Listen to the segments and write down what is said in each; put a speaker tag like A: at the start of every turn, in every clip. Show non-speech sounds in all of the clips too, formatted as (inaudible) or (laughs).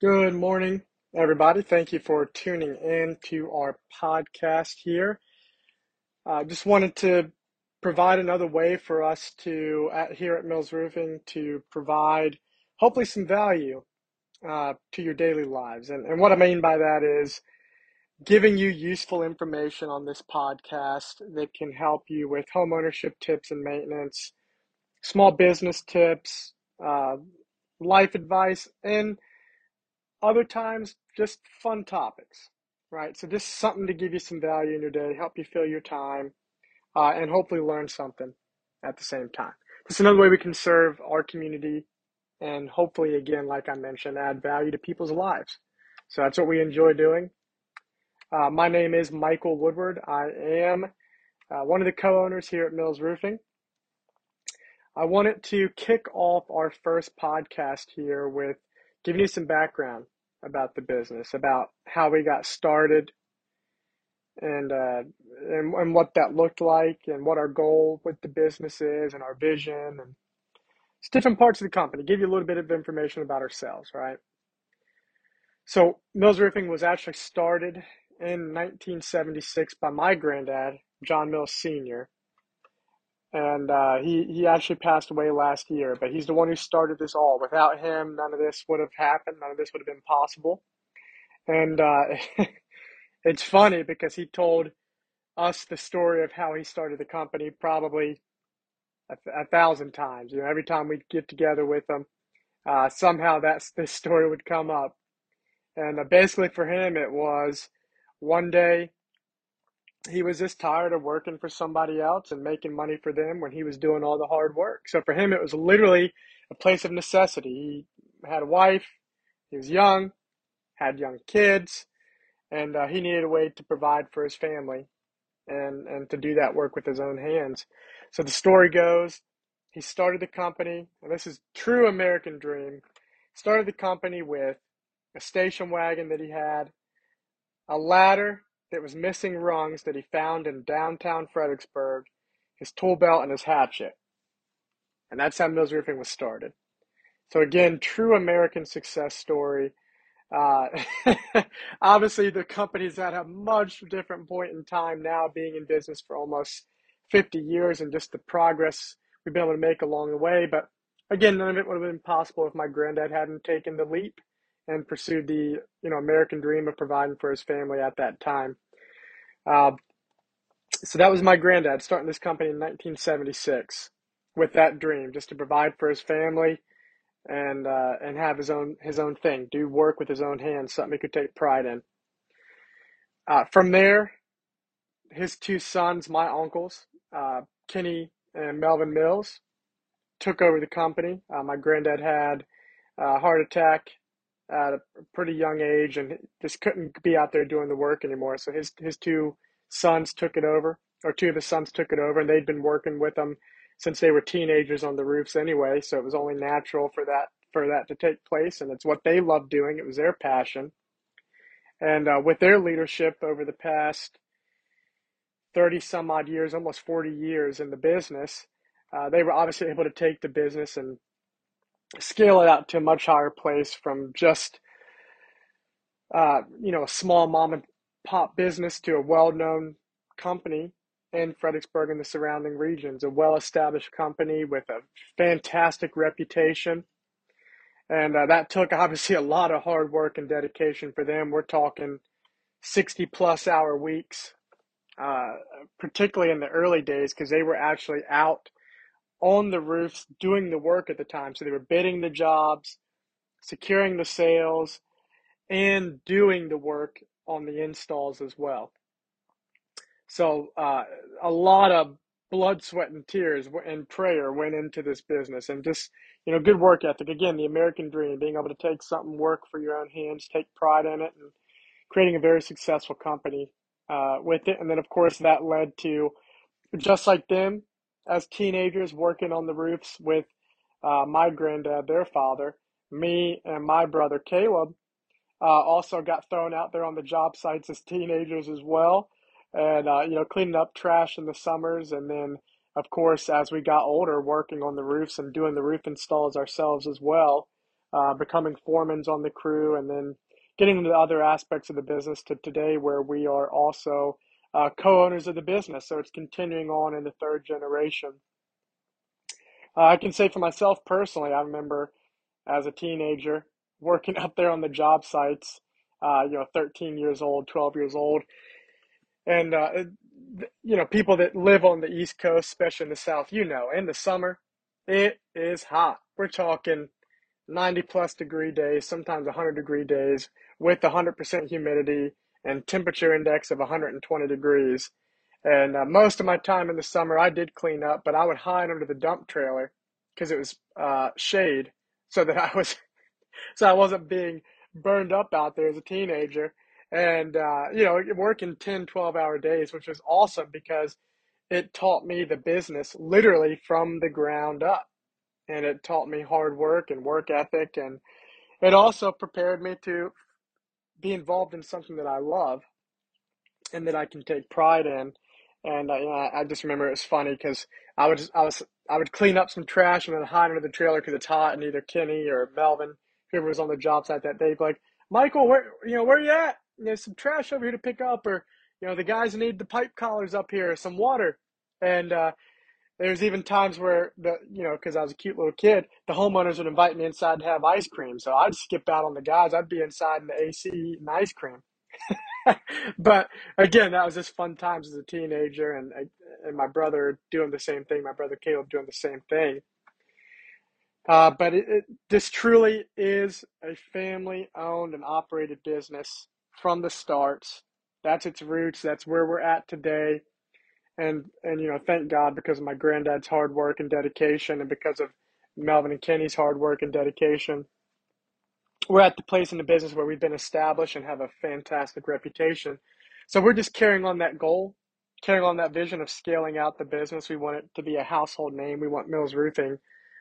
A: Good morning, everybody. Thank you for tuning in to our podcast here. I uh, just wanted to provide another way for us to, at, here at Mills Roofing, to provide hopefully some value uh, to your daily lives. And, and what I mean by that is giving you useful information on this podcast that can help you with home ownership tips and maintenance, small business tips, uh, life advice, and other times, just fun topics, right? So just something to give you some value in your day, help you fill your time, uh, and hopefully learn something at the same time. Just another way we can serve our community and hopefully, again, like I mentioned, add value to people's lives. So that's what we enjoy doing. Uh, my name is Michael Woodward. I am uh, one of the co-owners here at Mills Roofing. I wanted to kick off our first podcast here with giving you some background about the business, about how we got started, and uh, and and what that looked like, and what our goal with the business is, and our vision, and it's different parts of the company. Give you a little bit of information about ourselves, right? So Mills Roofing was actually started in 1976 by my granddad, John Mills Sr and uh, he he actually passed away last year. But he's the one who started this all. Without him, none of this would have happened. None of this would have been possible. And uh, (laughs) it's funny because he told us the story of how he started the company probably a, a thousand times. You know, every time we'd get together with him, uh, somehow that's this story would come up. And uh, basically, for him, it was one day he was just tired of working for somebody else and making money for them when he was doing all the hard work. So for him, it was literally a place of necessity. He had a wife, he was young, had young kids, and uh, he needed a way to provide for his family and, and to do that work with his own hands. So the story goes he started the company, and this is true American dream. Started the company with a station wagon that he had, a ladder that was missing rungs that he found in downtown Fredericksburg, his tool belt, and his hatchet. And that's how Mills Roofing was started. So, again, true American success story. Uh, (laughs) obviously, the company's at a much different point in time now, being in business for almost 50 years, and just the progress we've been able to make along the way. But again, none of it would have been possible if my granddad hadn't taken the leap and pursued the you know American dream of providing for his family at that time. Uh, so that was my granddad starting this company in 1976 with that dream, just to provide for his family and uh, and have his own his own thing, do work with his own hands, something he could take pride in. Uh, from there, his two sons, my uncles, uh, Kenny and Melvin Mills, took over the company. Uh, my granddad had a heart attack at a pretty young age and just couldn't be out there doing the work anymore. So his his two sons took it over, or two of his sons took it over, and they'd been working with him since they were teenagers on the roofs anyway. So it was only natural for that for that to take place, and it's what they loved doing. It was their passion, and uh, with their leadership over the past thirty some odd years, almost forty years in the business, uh, they were obviously able to take the business and scale it out to a much higher place from just uh, you know a small mom and pop business to a well-known company in Fredericksburg and the surrounding regions, a well-established company with a fantastic reputation. And uh, that took (laughs) obviously a lot of hard work and dedication for them. We're talking 60 plus hour weeks, uh, particularly in the early days, because they were actually out on the roofs doing the work at the time. So they were bidding the jobs, securing the sales, and doing the work on the installs as well. So uh, a lot of blood, sweat, and tears and prayer went into this business, and just you know, good work ethic. Again, the American dream: being able to take something, work for your own hands, take pride in it, and creating a very successful company uh, with it. And then, of course, that led to just like them as teenagers working on the roofs with uh, my granddad, their father, me, and my brother Caleb. Uh, also got thrown out there on the job sites as teenagers as well, and uh, you know cleaning up trash in the summers, and then of course as we got older, working on the roofs and doing the roof installs ourselves as well. uh, becoming foremen on the crew, and then getting into the other aspects of the business to today where we are also uh, co-owners of the business. So it's continuing on in the third generation. Uh, I can say for myself personally, I remember as a teenager working (laughs) up there on the job sites, uh, you know, 13 years old, 12 years old. And, uh, you know, people that live on the East Coast, especially in the South, you know, in the summer, it is hot. We're talking 90 plus degree days, sometimes 100 degree days with 100% humidity and temperature index of 120 degrees. And uh, most of my time in the summer, I did clean up, but I would hide under the dump trailer because it was uh, shade, so that (laughs) I was, so I wasn't being burned up out there as a teenager. And uh, you know, working 10, 12 hour days, which was awesome because it taught me the business literally from the ground up, and it taught me hard work and work ethic, and it also prepared me to be involved in something that I love and that I can take pride in. And uh, you know, I just remember it was funny because I would I was I would clean up some trash and then hide under the trailer because it's hot, and either Kenny or Melvin, whoever was on the job site that day, like Michael, where you know where you at? There's some trash over here to pick up, or you know the guys need the pipe collars up here, some water, and uh, there's even times where the you know because I was a cute little kid, the homeowners would invite me inside to have ice cream. So I'd skip out on the guys. I'd be inside in the AC eating ice cream. (laughs) but again, that was just fun times as a teenager, and and my brother doing the same thing. My brother Caleb doing the same thing. Uh, but it, it, this truly is a family-owned and operated business from the start. That's its roots. That's where we're at today and and you know thank God because of my granddad's hard work and dedication, and because of Melvin and Kenny's hard work and dedication, we're at the place in the business where we've been established and have a fantastic reputation. So we're just carrying on that goal, carrying on that vision of scaling out the business. We want it to be a household name. We want Mills Roofing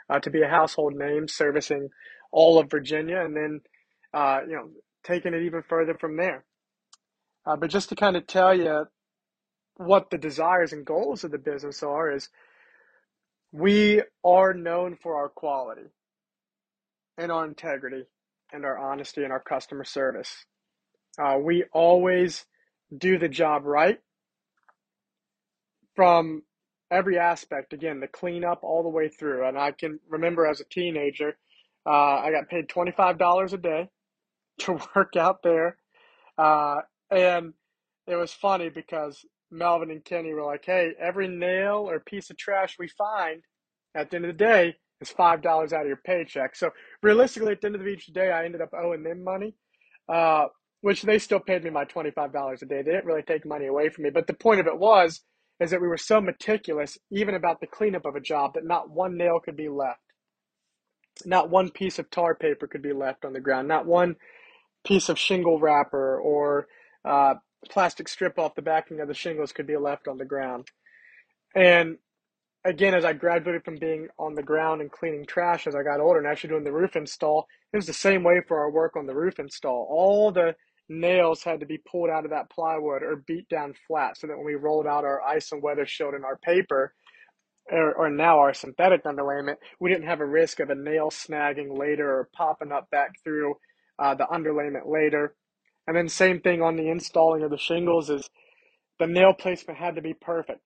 A: uh, to be a household name, servicing all of Virginia, and then uh, you know taking it even further from there. Uh, but just to kind of tell you what the desires and goals of the business are is we are known for our quality and our integrity and our honesty and our customer service. Uh, we always do the job right from every aspect. Again, the cleanup all the way through. And I can remember as a teenager, uh, I got paid $25 a day (laughs) to work out there. Uh, and it was funny because Melvin and Kenny were like, hey, every nail or piece of trash we find at the end of the day is $5 out of your paycheck. So realistically, at the end of each day, I ended up owing them money, uh, which they still paid me my $25 a day. They didn't really take money away from me. But the point of it was, is that we were so meticulous, even about the cleanup of a job, that not one nail could be left. Not one piece of tar paper could be left on the ground. Not one piece of shingle wrapper or uh, plastic strip off the backing of the shingles could be left on the ground. And again, as I graduated from being on the ground and cleaning trash as I got older and actually doing the roof install, it was the same way for our work on the roof install. All the nails had to be pulled out of that plywood or beat down flat so that when we rolled out our ice and weather shield and our paper, or, or now our synthetic underlayment, we didn't have a risk of a nail snagging later or popping up back through uh, the underlayment later. And then same thing on the installing of the shingles is the nail placement had to be perfect.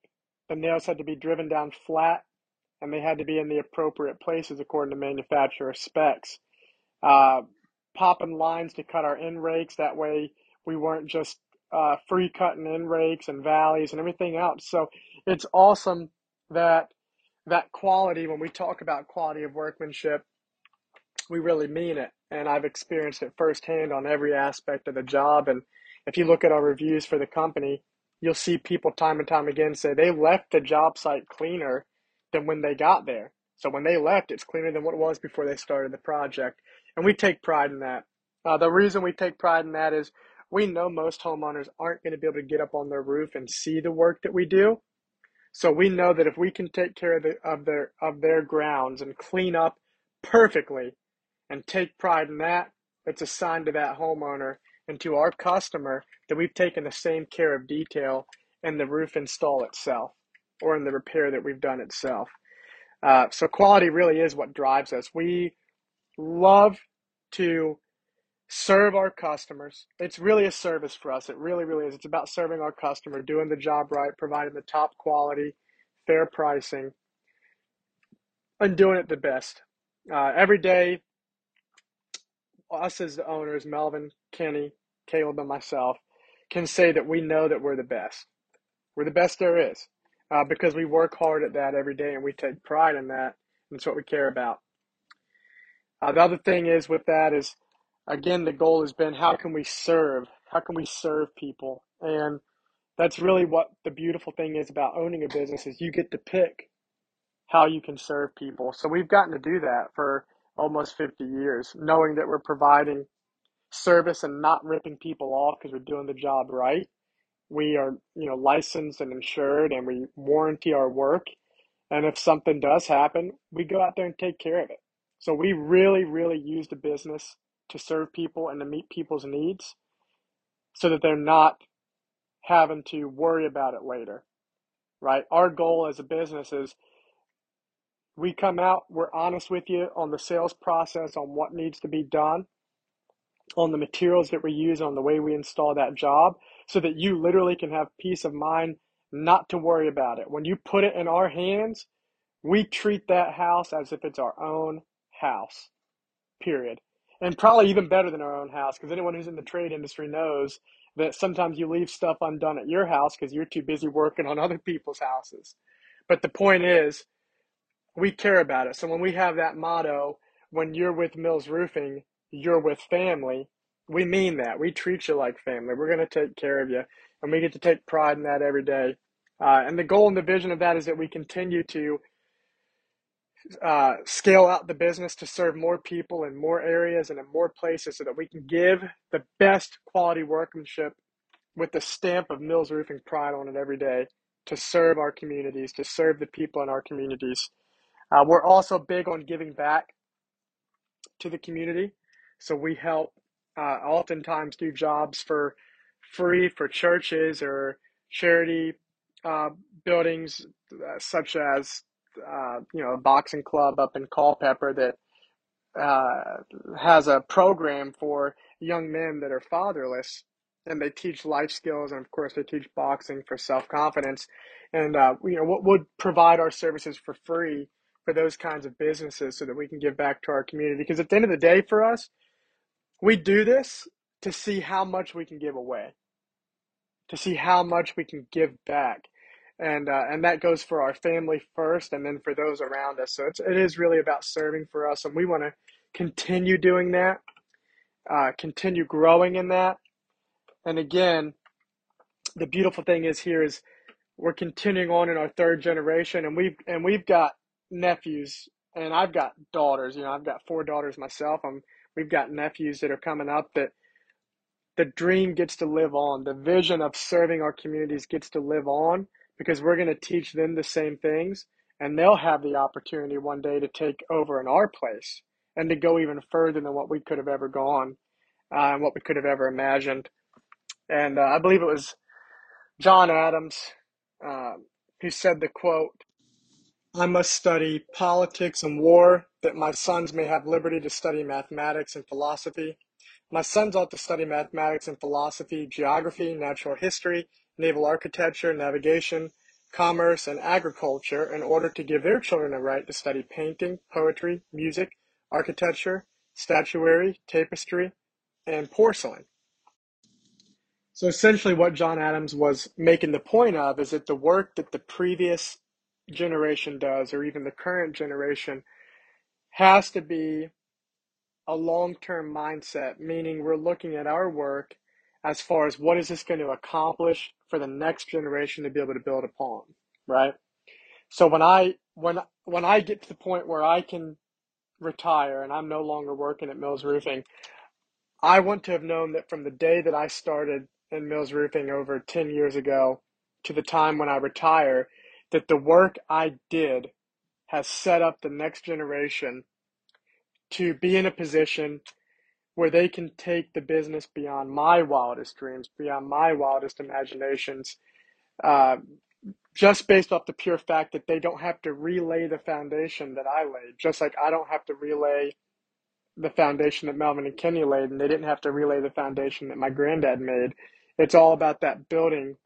A: The nails had to be driven down flat and they had to be in the appropriate places according to manufacturer specs. Uh, popping lines to cut our end rakes. That way we weren't just uh, free cutting end rakes and valleys and everything else. So it's awesome that that quality, when we talk about quality of workmanship, we really mean it. And I've experienced it firsthand on every aspect of the job. And if you look at our reviews for the company, you'll see people time and time again say they left the job site cleaner than when they got there. So when they left, it's cleaner than what it was before they started the project. And we take pride in that. Uh, the reason we take pride in that is we know most homeowners aren't going to be able to get up on their roof and see the work that we do. So we know that if we can take care of, the, of their of their grounds and clean up perfectly, and take pride in that, it's a sign to that homeowner and to our customer that we've taken the same care of detail in the roof install itself or in the repair that we've done itself. Uh, so quality really is what drives us. We love to serve our customers. It's really a service for us. It really, really is. It's about serving our customer, doing the job right, providing the top quality, fair pricing, and doing it the best. Uh, every day, us as the owners, Melvin, Kenny, Caleb, and myself, can say that we know that we're the best. We're the best there is uh, because we work hard at that every day and we take pride in that. And it's what we care about. Uh, the other thing is with that is, again, the goal has been how can we serve? How can we serve people? And that's really what the beautiful thing is about owning a business is you get to pick how you can serve people. So we've gotten to do that for almost 50 years, knowing that we're providing service and not ripping people off because we're doing the job right. We are, you know, licensed and insured and we warranty our work. And if something does happen, we go out there and take care of it. So we really, really use the business to serve people and to meet people's needs so that they're not having to worry about it later. Right? Our goal as a business is we come out, we're honest with you on the sales process, on what needs to be done, on the materials that we use, on the way we install that job, so that you literally can have peace of mind not to worry about it. When you put it in our hands, we treat that house as if it's our own house, period. And probably even better than our own house, because anyone who's in the trade industry knows that sometimes you leave stuff undone at your house because you're too busy working on other people's houses. But the point is, we care about it. So when we have that motto, when you're with Mills Roofing, you're with family, we mean that. We treat you like family. We're going to take care of you. And we get to take pride in that every day. Uh, and the goal and the vision of that is that we continue to uh, scale out the business to serve more people in more areas and in more places so that we can give the best quality workmanship with the stamp of Mills Roofing pride on it every day to serve our communities, to serve the people in our communities. Uh, we're also big on giving back to the community. So we help uh, oftentimes do jobs for free for churches or charity uh, buildings, uh, such as uh, you know a boxing club up in Culpeper that uh, has a program for young men that are fatherless, and they teach life skills, and of course they teach boxing for self confidence, and uh, you know what would provide our services for free for those kinds of businesses so that we can give back to our community. Because at the end of the day, for us, we do this to see how much we can give away, to see how much we can give back. And, uh, and that goes for our family first and then for those around us. So it's, it is really about serving for us. And we want to continue doing that, uh, continue growing in that. And again, the beautiful thing is here is we're continuing on in our third generation and we've, and we've got nephews and I've got daughters, you know, I've got four daughters myself. I'm, we've got nephews that are coming up that the dream gets to live on. The vision of serving our communities gets to live on because we're going to teach them the same things and they'll have the opportunity one day to take over in our place and to go even further than what we could have ever gone uh, and what we could have ever imagined. And uh, I believe it was John Adams uh, who said the quote, I must study politics and war, that my sons may have liberty to study mathematics and philosophy. My sons ought to study mathematics and philosophy, geography, natural history, naval architecture, navigation, commerce, and agriculture in order to give their children a right to study painting, poetry, music, architecture, statuary, tapestry, and porcelain. So essentially, what John Adams was making the point of is that the work that the previous generation does, or even the current generation, has to be a long term mindset, meaning we're looking at our work as far as what is this going to accomplish for the next generation to be able to build upon, right? So when I when when I get to the point where I can retire and I'm no longer working at Mills Roofing, I want to have known that from the day that I started in Mills Roofing over 10 years ago to the time when I retire, that the work I did has set up the next generation to be in a position where they can take the business beyond my wildest dreams, beyond my wildest imaginations, uh, just based off the pure fact that they don't have to relay the foundation that I laid, just like I don't have to relay the foundation that Melvin and Kenny laid, and they didn't have to relay the foundation that my granddad made. It's all about that building,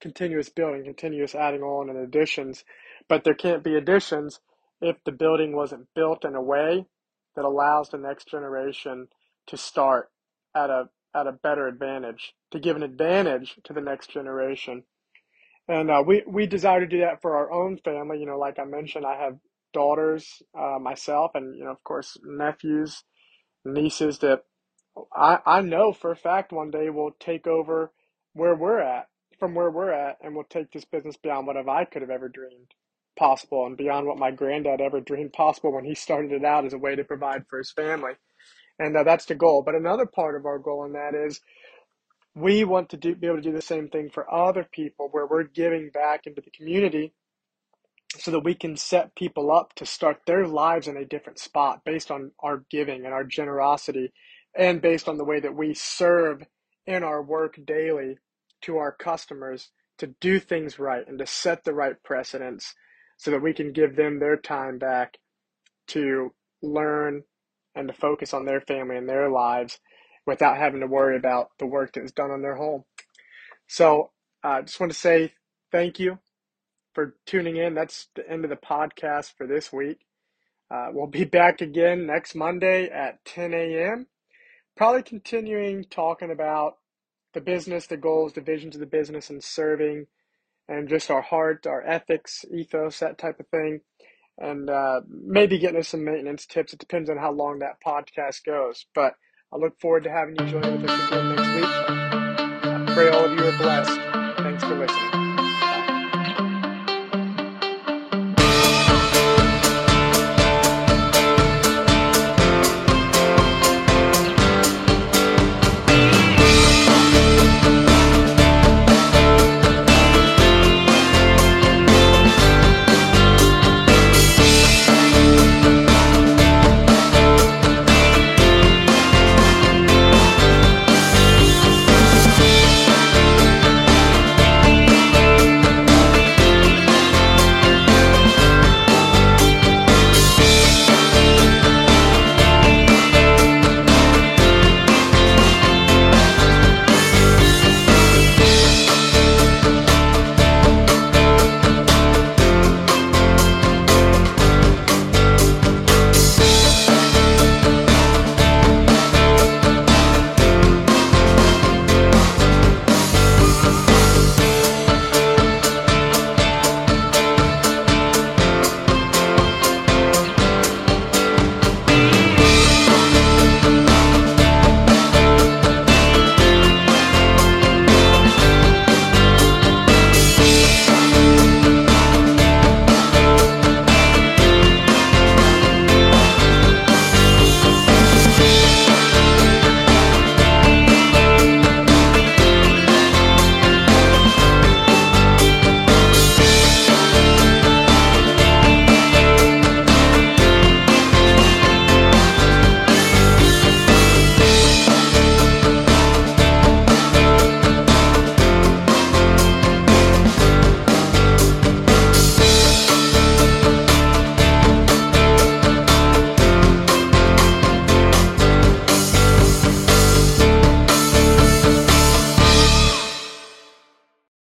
A: continuous building, continuous adding on and additions. But there can't be additions if the building wasn't built in a way that allows the next generation to start at a at a better advantage, to give an advantage to the next generation. And uh, we we desire to do that for our own family. You know, like I mentioned, I have daughters uh, myself, and you know, of course, nephews, nieces that I I know for a fact one day will take over where we're at, from where we're at, and we'll take this business beyond whatever I could have ever dreamed possible, and beyond what my granddad ever dreamed possible when he started it out as a way to provide for his family. And uh, that's the goal. But another part of our goal in that is we want to do, be able to do the same thing for other people where we're giving back into the community so that we can set people up to start their lives in a different spot based on our giving and our generosity and based on the way that we serve in our work daily to our customers to do things right and to set the right precedents so that we can give them their time back to learn and to focus on their family and their lives without having to worry about the work that is done on their home. So I uh, just want to say thank you for tuning in. That's the end of the podcast for this week. Uh, we'll be back again next Monday at 10 a.m. Probably continuing talking about the business, the goals, the visions of the business, and serving, and just our heart, our ethics, ethos, that type of thing. And uh, maybe getting us some maintenance tips. It depends on how long that podcast goes. But I look forward to having you join with us again next week. I pray all of you are blessed. Thanks for listening.